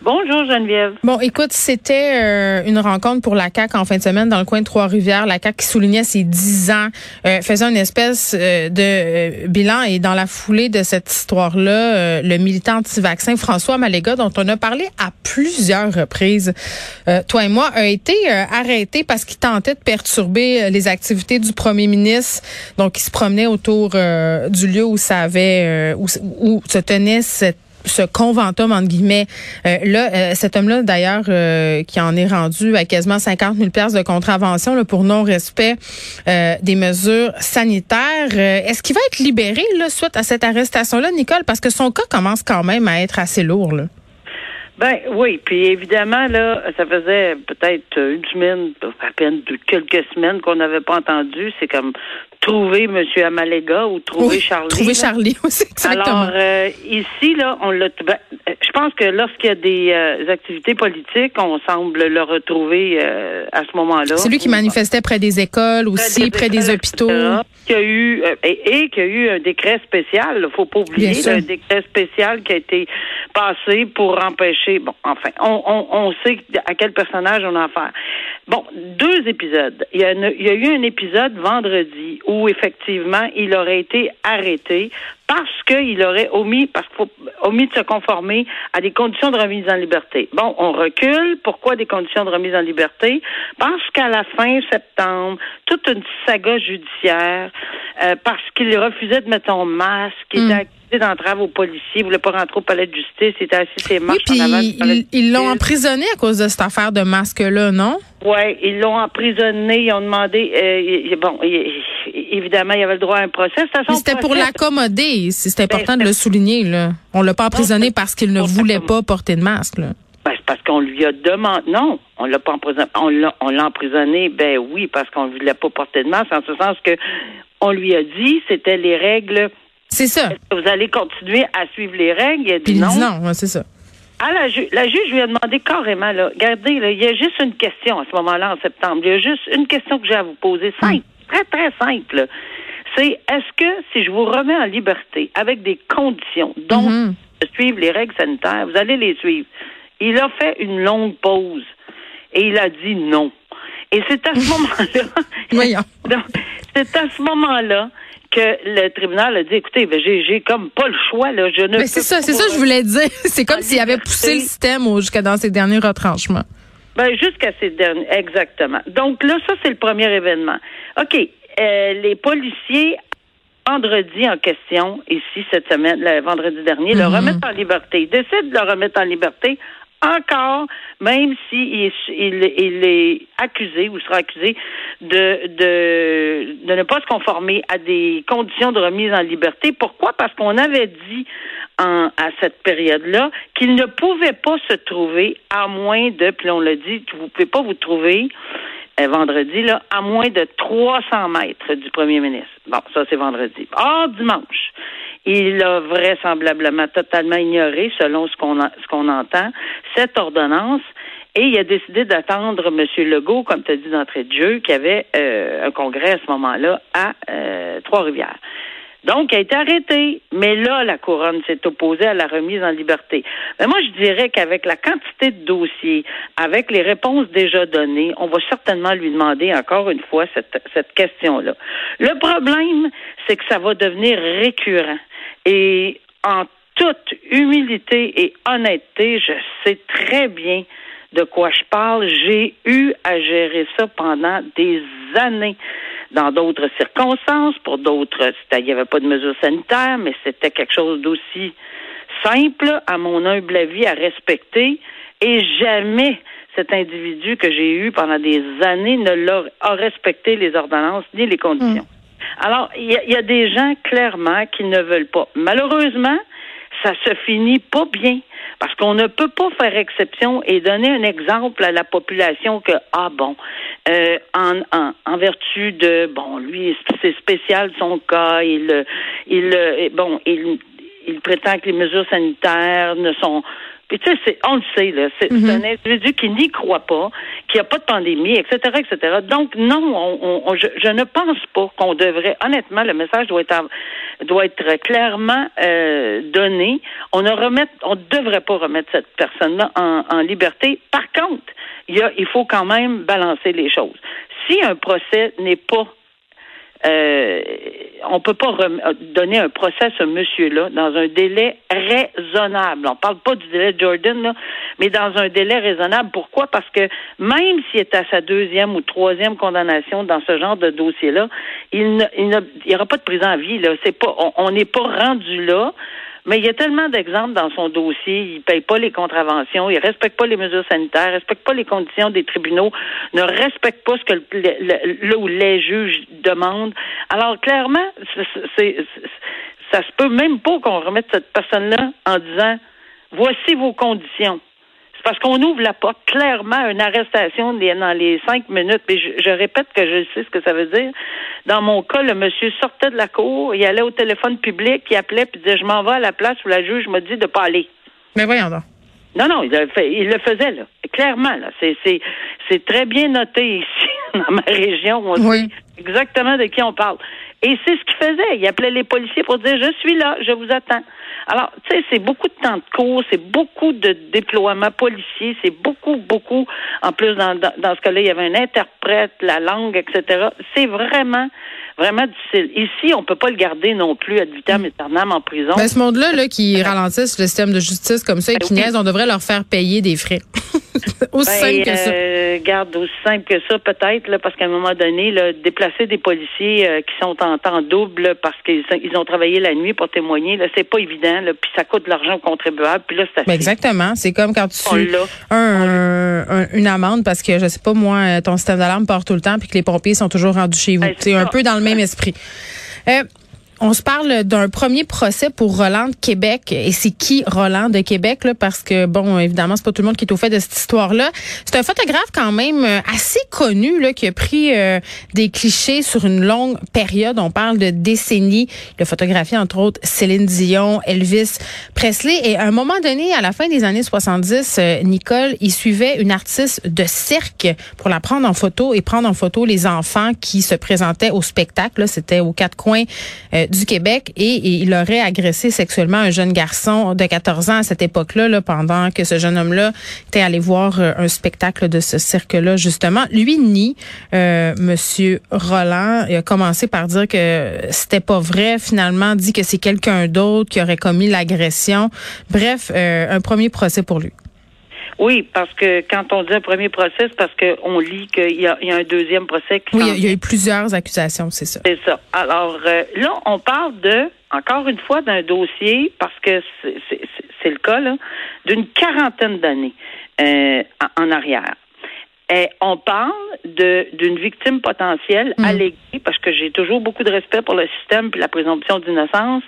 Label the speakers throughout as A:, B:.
A: Bonjour, Geneviève.
B: Bon, écoute, c'était euh, une rencontre pour la CAQ en fin de semaine dans le coin de Trois-Rivières. La CAQ qui soulignait ses 10 ans, euh, faisait une espèce euh, de euh, bilan. Et dans la foulée de cette histoire-là, le militant anti-vaccin François Maléga, dont on a parlé à plusieurs reprises, toi et moi, a été arrêté parce qu'il tentait de perturber les activités du premier ministre. Donc, il se promenait autour du lieu où ça avait, où, où se tenait cette ce conventum entre guillemets euh, là euh, cet homme-là d'ailleurs euh, qui en est rendu à quasiment 50 000 pièces de contravention là, pour non-respect euh, des mesures sanitaires est-ce qu'il va être libéré là suite à cette arrestation là Nicole? Parce que son cas commence quand même à être assez lourd là.
A: Ben oui, puis évidemment, là, ça faisait peut-être une semaine, à peine quelques semaines qu'on n'avait pas entendu. C'est comme trouver M. Amalega ou trouver
B: Oui,
A: Charlie.
B: trouver
A: là.
B: Charlie aussi exactement
A: Alors, euh, ici, là, on l'a. ben, euh, je pense que lorsqu'il y a des euh, activités politiques, on semble le retrouver euh, à ce moment-là.
B: c'est lui qui manifestait près des écoles aussi près des hôpitaux
A: etc., Qu'il y a eu euh, et, et qu'il y a eu un décret spécial, il faut pas oublier, un décret spécial qui a été passé pour empêcher. Bon, enfin, on, on, on sait à quel personnage on a affaire. Bon, deux épisodes. Il y, a une- il y a eu un épisode vendredi où effectivement il aurait été arrêté parce qu'il aurait omis, parce qu'il faut omis de se conformer à des conditions de remise en liberté. Bon, on recule. Pourquoi des conditions de remise en liberté? Parce qu'à la fin septembre, toute une saga judiciaire, euh, parce qu'il refusait de mettre son masque,
B: Mm.
A: était accusé d'entrave aux policiers, il voulait pas rentrer au palais de justice, il était assis ses
B: oui
A: marches en avant du palais de
B: ils l'ont emprisonné à cause de cette affaire de masque là non?
A: Ouais, ils l'ont emprisonné, ils ont demandé, euh, bon, évidemment, il avait le droit à un procès.
B: C'était pour l'accommoder. C'est c'est important
A: Ben,
B: de le souligner. Là. On l'a pas emprisonné parce qu'il ne voulait pas porter de masque. Là.
A: Ben, c'est parce qu'on lui a demandé. Non, on l'a pas emprisonné. On l'a, on l'a emprisonné, ben oui, parce qu'on ne voulait pas porter de masque, en ce sens que on lui a dit, c'était les règles.
B: C'est ça.
A: Est-ce que vous allez continuer à suivre les règles? Il a dit non.
B: non, ouais, c'est ça.
A: Ah, la, ju- la juge lui a demandé carrément, là, regardez, là, il y a juste une question à ce moment-là, en septembre. Il y a juste une question que j'ai à vous poser, simple, très, très simple. C'est est-ce que si je vous remets en liberté avec des conditions, dont de suivre les règles sanitaires, vous allez les suivre? Il a fait une longue pause et il a dit non. Et c'est à ce moment-là.
B: Voyons.
A: Donc, c'est à ce moment-là que le tribunal a dit écoutez, ben, j'ai, comme pas le choix, là. Je ne
B: Mais c'est
A: peux
B: ça, c'est ça que je voulais dire. C'est comme s'il avait poussé le système jusqu'à dans ses derniers retranchements.
A: Ben, jusqu'à ces derniers, exactement. Donc là, ça, c'est le premier événement. OK. euh, les policiers, vendredi en question, ici, cette semaine, le vendredi dernier, le
B: Mhm.
A: remettent en liberté. Ils décident de le remettre en liberté encore, même s'il est, il, est accusé ou sera accusé de, de, de ne pas se conformer à des conditions de remise en liberté. Pourquoi? Parce qu'on avait dit en, à cette période-là qu'il ne pouvait pas se trouver à moins de, puis on l'a dit, vous ne pouvez pas vous trouver euh, vendredi, là, à moins de 300 mètres du premier ministre. Bon, ça, c'est vendredi. Or, dimanche, il a vraisemblablement totalement ignoré, selon ce qu'on ce qu'on entend, cette ordonnance et il a décidé d'attendre M. Legault, comme tu as dit d'entrée de jeu, qui avait euh, un congrès à ce moment-là à euh, Trois-Rivières. Donc, il a été arrêté. Mais là, la couronne s'est opposée à la remise en liberté. Mais moi, je dirais qu'avec la quantité de dossiers, avec les réponses déjà données, on va certainement lui demander encore une fois cette, cette question-là. Le problème, c'est que ça va devenir récurrent. Et en toute humilité et honnêteté, je sais très bien de quoi je parle. J'ai eu à gérer ça pendant des années dans d'autres circonstances, pour d'autres, il n'y avait pas de mesures sanitaires, mais c'était quelque chose d'aussi simple, à mon humble avis, à respecter. Et jamais cet individu que j'ai eu pendant des années ne l'a a respecté les ordonnances ni les conditions. Hmm. Alors, il y, a des gens clairement qui ne veulent pas. Malheureusement, ça se finit pas bien. Parce qu'on ne peut pas faire exception et donner un exemple à la population que, ah bon, euh, en, en, en, vertu de, bon, lui, c'est spécial son cas, il, il, bon, il, il prétend que les mesures sanitaires ne sont puis tu sais, on le sait, là, c'est mm-hmm. un individu qui n'y croit pas, qui n'a pas de pandémie, etc., etc. Donc non, on, on, je, je, ne pense pas qu'on devrait, honnêtement, le message doit être doit être clairement euh, donné. On ne remet, on devrait pas remettre cette personne-là en, en liberté. Par contre, il, y a, il faut quand même balancer les choses. Si un procès n'est pas euh, on peut pas donner un procès à ce monsieur-là dans un délai raisonnable. On parle pas du délai de Jordan, là, mais dans un délai raisonnable. Pourquoi? Parce que même s'il est à sa deuxième ou troisième condamnation dans ce genre de dossier-là, il n'y aura pas de prison à vie. Là. C'est pas, on n'est pas rendu là. Mais il y a tellement d'exemples dans son dossier. Il paye pas les contraventions, il respecte pas les mesures sanitaires, respecte pas les conditions des tribunaux, ne respecte pas ce que le, où les juges demandent. Alors, clairement, ça se peut même pas qu'on remette cette personne-là en disant voici vos conditions. Parce qu'on ouvre la porte clairement à une arrestation dans les cinq minutes. Mais je, répète que je sais ce que ça veut dire. Dans mon cas, le monsieur sortait de la cour, il allait au téléphone public, il appelait puis disait je m'en vais à la place où la juge m'a dit de pas aller.
B: Mais voyons donc.
A: Non, non, il, il le faisait, là. Clairement, là. C'est, très bien noté ici, dans ma région. On oui. exactement de qui on parle. Et c'est ce qu'il faisait. Il appelait les policiers pour dire Je suis là, je vous attends. Alors, tu sais, c'est beaucoup de temps de cours, c'est beaucoup de déploiement policier, c'est beaucoup, beaucoup. En plus, dans, dans, ce cas-là, il y avait un interprète, la langue, etc. C'est vraiment vraiment difficile. Ici, on peut pas le garder non plus ad vitam aeternam en prison.
B: Mais ce monde-là, là, qui ralentissent le système de justice comme ça et ben qui niaise, on devrait leur faire payer des frais. aussi ben, simple que ça.
A: Euh, garde aussi simple que ça, peut-être, là, parce qu'à un moment donné, là, déplacer des policiers euh, qui sont en temps double parce qu'ils ils ont travaillé la nuit pour témoigner, là, c'est pas évident, là, puis ça coûte de l'argent aux contribuables, puis là, c'est
B: ben Exactement. C'est comme quand tu un, une amende parce que, je sais pas, moi, ton système d'alarme part tout le temps puis que les pompiers sont toujours rendus chez vous. c'est un peu dans le même esprit. Euh, on se parle d'un premier procès pour Roland de Québec. Et c'est qui Roland de Québec? Là, parce que, bon, évidemment, c'est pas tout le monde qui est au fait de cette histoire-là. C'est un photographe quand même euh, assez connu là, qui a pris euh, des clichés sur une longue période. On parle de décennies. Il a photographié, entre autres, Céline Dion, Elvis Presley. Et à un moment donné, à la fin des années 70, euh, Nicole, il suivait une artiste de cirque pour la prendre en photo et prendre en photo les enfants qui se présentaient au spectacle. C'était aux quatre coins du Québec et, il aurait agressé sexuellement un jeune garçon de 14 ans à cette époque-là, là, pendant que ce jeune homme-là était allé voir euh, un spectacle de ce cirque-là, justement. Lui nie, euh, Monsieur Roland, il a commencé par dire que c'était pas vrai, finalement dit que c'est quelqu'un d'autre qui aurait commis l'agression. Bref, euh, un premier procès pour lui.
A: Oui, parce que quand on dit un premier procès, c'est parce qu'on lit qu'il y, a un deuxième procès. Qui
B: oui, il y a eu plusieurs accusations, c'est ça.
A: C'est ça. Alors euh, là, on parle de, encore une fois, d'un dossier, parce que c'est le cas, là, d'une quarantaine d'années euh, en arrière. Et on parle de d'une victime potentielle mm. alléguée, parce que j'ai toujours beaucoup de respect pour le système et la présomption d'innocence,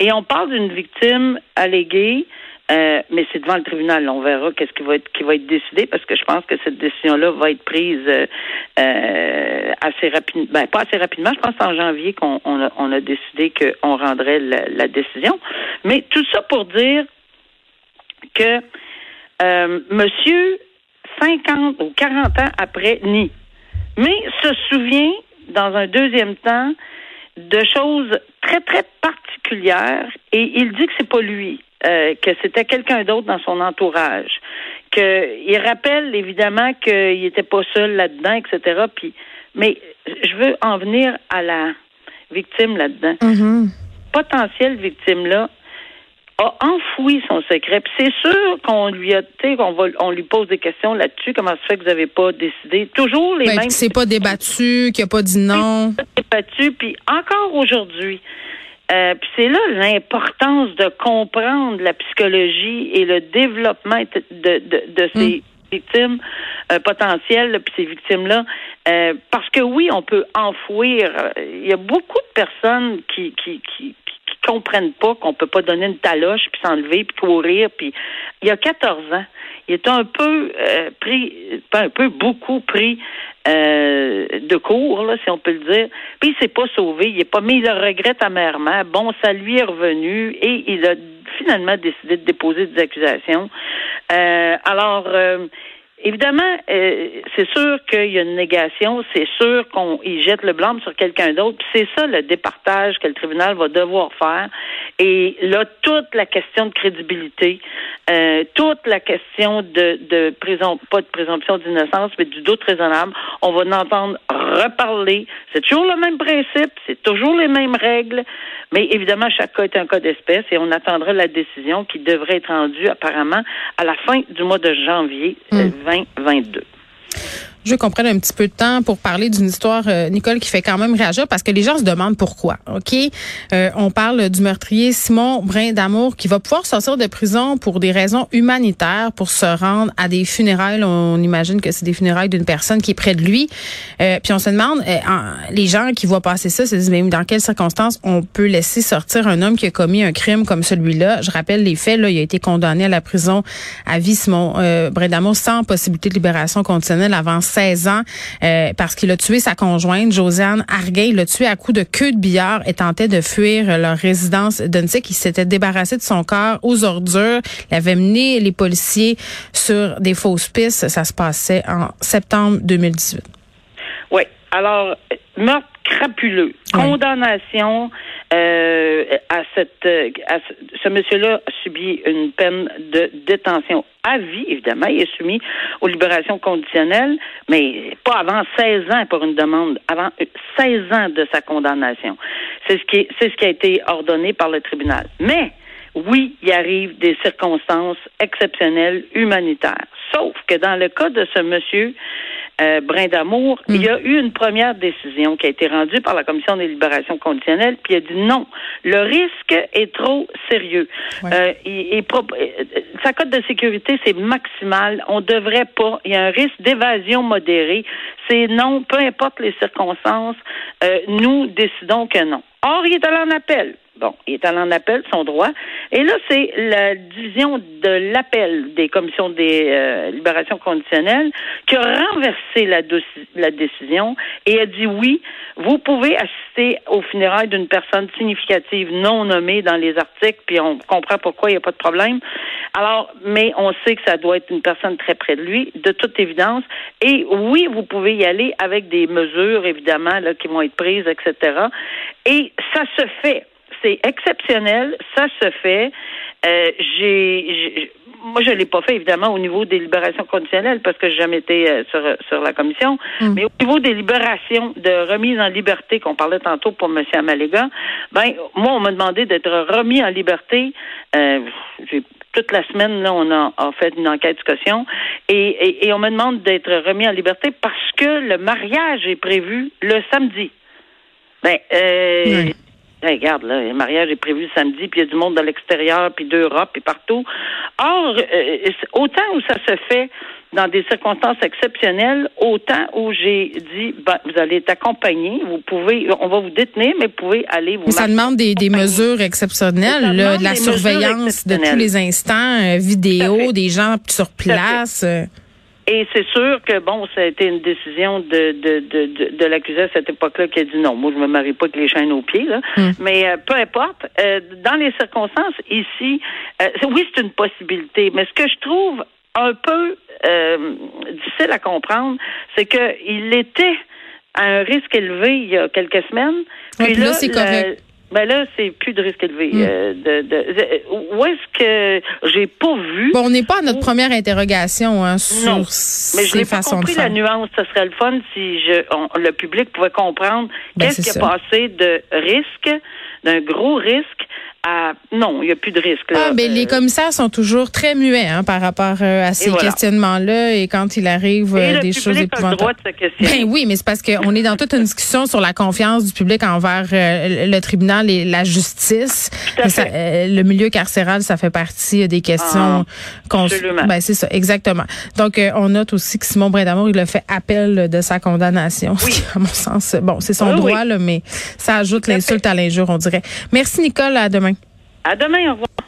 A: et on parle d'une victime alléguée euh, mais c'est devant le tribunal. On verra qu'est-ce qui va être qui va être décidé parce que je pense que cette décision-là va être prise euh, euh assez rapidement. Ben, pas assez rapidement. Je pense en janvier qu'on on a, décidé qu'on rendrait la, décision. Mais tout ça pour dire que euh, Monsieur 50 ou 40 ans après nie, mais se souvient dans un deuxième temps de choses très très particulières et il dit que c'est pas lui. Euh, que c'était quelqu'un d'autre dans son entourage. Que il rappelle évidemment qu'il n'était pas seul là-dedans, etc. Puis, mais je veux en venir à la victime là-dedans.
B: Mm-hmm.
A: Potentielle victime là. a enfoui son secret. Puis c'est sûr qu'on lui a, qu'on va, on lui pose des questions là-dessus. Comment ça fait que vous n'avez pas décidé? Toujours les
B: ben,
A: mêmes.
B: C'est pas débattu, qu'il a pas dit non.
A: Débattu. Puis encore aujourd'hui. Euh, puis c'est là l'importance de comprendre la psychologie et le développement de, de, de ces mm. victimes euh, potentielles, puis ces victimes-là. Euh, parce que oui, on peut enfouir. Il y a beaucoup de personnes qui, qui, qui, comprennent pas qu'on peut pas donner une taloche puis s'enlever puis courir puis il y a 14 ans il est un peu euh, pris pas un peu beaucoup pris euh, de cours là si on peut le dire. Puis il s'est pas sauvé. Il est pas mis il le regrette amèrement. Bon ça lui est revenu et il a finalement décidé de déposer des accusations. Euh, alors Évidemment, euh, c'est sûr qu'il y a une négation, c'est sûr qu'on jette le blâme sur quelqu'un d'autre. C'est ça le départage que le tribunal va devoir faire. Et là, toute la question de crédibilité, euh, toute la question de, de pas de présomption d'innocence, mais du doute raisonnable, on va en entendre reparler. C'est toujours le même principe, c'est toujours les mêmes règles, mais évidemment, chaque cas est un cas d'espèce et on attendra la décision qui devrait être rendue apparemment à la fin du mois de janvier 2022.
B: Je veux qu'on prenne un petit peu de temps pour parler d'une histoire, euh, Nicole, qui fait quand même réagir parce que les gens se demandent pourquoi. OK? Euh, on parle du meurtrier Simon Brin d'Amour qui va pouvoir sortir de prison pour des raisons humanitaires pour se rendre à des funérailles. On imagine que c'est des funérailles d'une personne qui est près de lui. Euh, puis on se demande, les gens qui voient passer ça se disent, mais dans quelles circonstances on peut laisser sortir un homme qui a commis un crime comme celui-là? Je rappelle les faits. Là, il a été condamné à la prison à vie, Simon Brin d'Amour, sans possibilité de libération conditionnelle avant 16 ans euh, parce qu'il a tué sa conjointe, Josiane Arguin. Il l'a tué à coups de queue de billard et tentait de fuir leur résidence d'Untic. Il s'était débarrassé de son corps aux ordures. Il avait mené les policiers sur des fausses pistes. Ça se passait en septembre 2018.
A: Oui. Alors, meurtre crapuleux, condamnation euh, à cette à ce, monsieur-là a subi une peine de détention à vie, évidemment. Il est soumis aux libérations conditionnelles, mais pas avant 16 ans pour une demande, avant 16 ans de sa condamnation. C'est ce qui c'est ce qui a été ordonné par le tribunal. Mais oui, il arrive des circonstances exceptionnelles humanitaires. Sauf que dans le cas de ce monsieur, euh, Brin d'Amour, il y a eu une première décision qui a été rendue par la Commission des libérations conditionnelles, puis il a dit non, le risque est trop sérieux. Euh, et, euh, sa cote de sécurité, c'est maximal. On devrait pas. Il y a un risque d'évasion modérée. C'est non, peu importe les circonstances, euh, nous décidons que non. Or, il est allé en appel. Bon, il est allé en appel, son droit. Et là, c'est la division de l'appel des commissions des euh, libérations conditionnelles qui a renversé la, décision et a dit oui, vous pouvez assister aux funérailles d'une personne significative non nommée dans les articles, puis on comprend pourquoi il n'y a pas de problème. Alors, mais on sait que ça doit être une personne très près de lui, de toute évidence. Et oui, vous pouvez y aller avec des mesures, évidemment, qui vont être prises, etc. Et ça se fait c'est exceptionnel, ça se fait. Euh, j'ai, moi, je l'ai pas fait évidemment au niveau des libérations conditionnelles parce que j'ai jamais été euh, sur, sur la commission, hmm. mais au niveau des libérations de remise en liberté qu'on parlait tantôt pour M. Amalega, ben moi, on m'a demandé d'être remis en liberté. Euh, toute la semaine, là, on a, fait une enquête de caution et, et, on me demande d'être remis en liberté parce que le mariage est prévu le samedi. Ben, euh, regarde, là, le mariage est prévu samedi, puis il y a du monde de l'extérieur, puis d'Europe, puis partout. Or, euh, autant où ça se fait dans des circonstances exceptionnelles, autant où j'ai dit, ben, vous allez être accompagné, vous pouvez, on va vous détenir, mais vous pouvez aller vous.
B: ça demande des, des mesures exceptionnelles, de la surveillance de tous les instants, euh, vidéo, des gens sur place.
A: Et c'est sûr que, bon, ça a été une décision de, de, de, de, l'accusé à cette époque-là qui a dit non, moi, je me marie pas avec les chaînes aux pieds, là. Hmm. Mais euh, peu importe. Euh, dans les circonstances, ici, euh, oui, c'est une possibilité. Mais ce que je trouve un peu difficile à comprendre, c'est qu'il était à un risque élevé il y a quelques semaines.
B: Puis là, c'est correct
A: ben là, c'est plus de risque élevé. Hmm. Euh, de, de, où est-ce que j'ai pas vu
B: Bon, on n'est pas à notre première interrogation hein, sur non, mais je n'ai pas compris
A: la nuance. Ce serait le fun si je, le public pouvait comprendre ben, qu'est-ce qui a passé de risque, d'un gros risque, à non, il n'y a plus de risque. Là.
B: Ah, ben, les
A: Euh,
B: commissaires sont toujours très muets hein, par rapport euh, à ces
A: voilà.
B: questionnements-là et quand il arrive
A: et
B: euh,
A: le
B: des
A: public
B: choses
A: a le
B: épouvantables.
A: droit de se questionner.
B: Ben oui, mais c'est parce qu'on est dans toute une discussion sur la confiance du public envers le tribunal et la justice.
A: Tout à
B: Ça,
A: fait.
B: le milieu carcéral, ça fait partie des questions qu'on s-
A: absolument.
B: Ben c'est ça, exactement. Donc on note aussi que Simon Brindamour, il a fait appel de sa condamnation. Ce qui, à mon sens, bon, c'est son
A: Oui, oui.
B: droit là, mais ça ajoute l'insulte à l'injure, on dirait. Merci Nicole, à demain.
A: À demain, au revoir.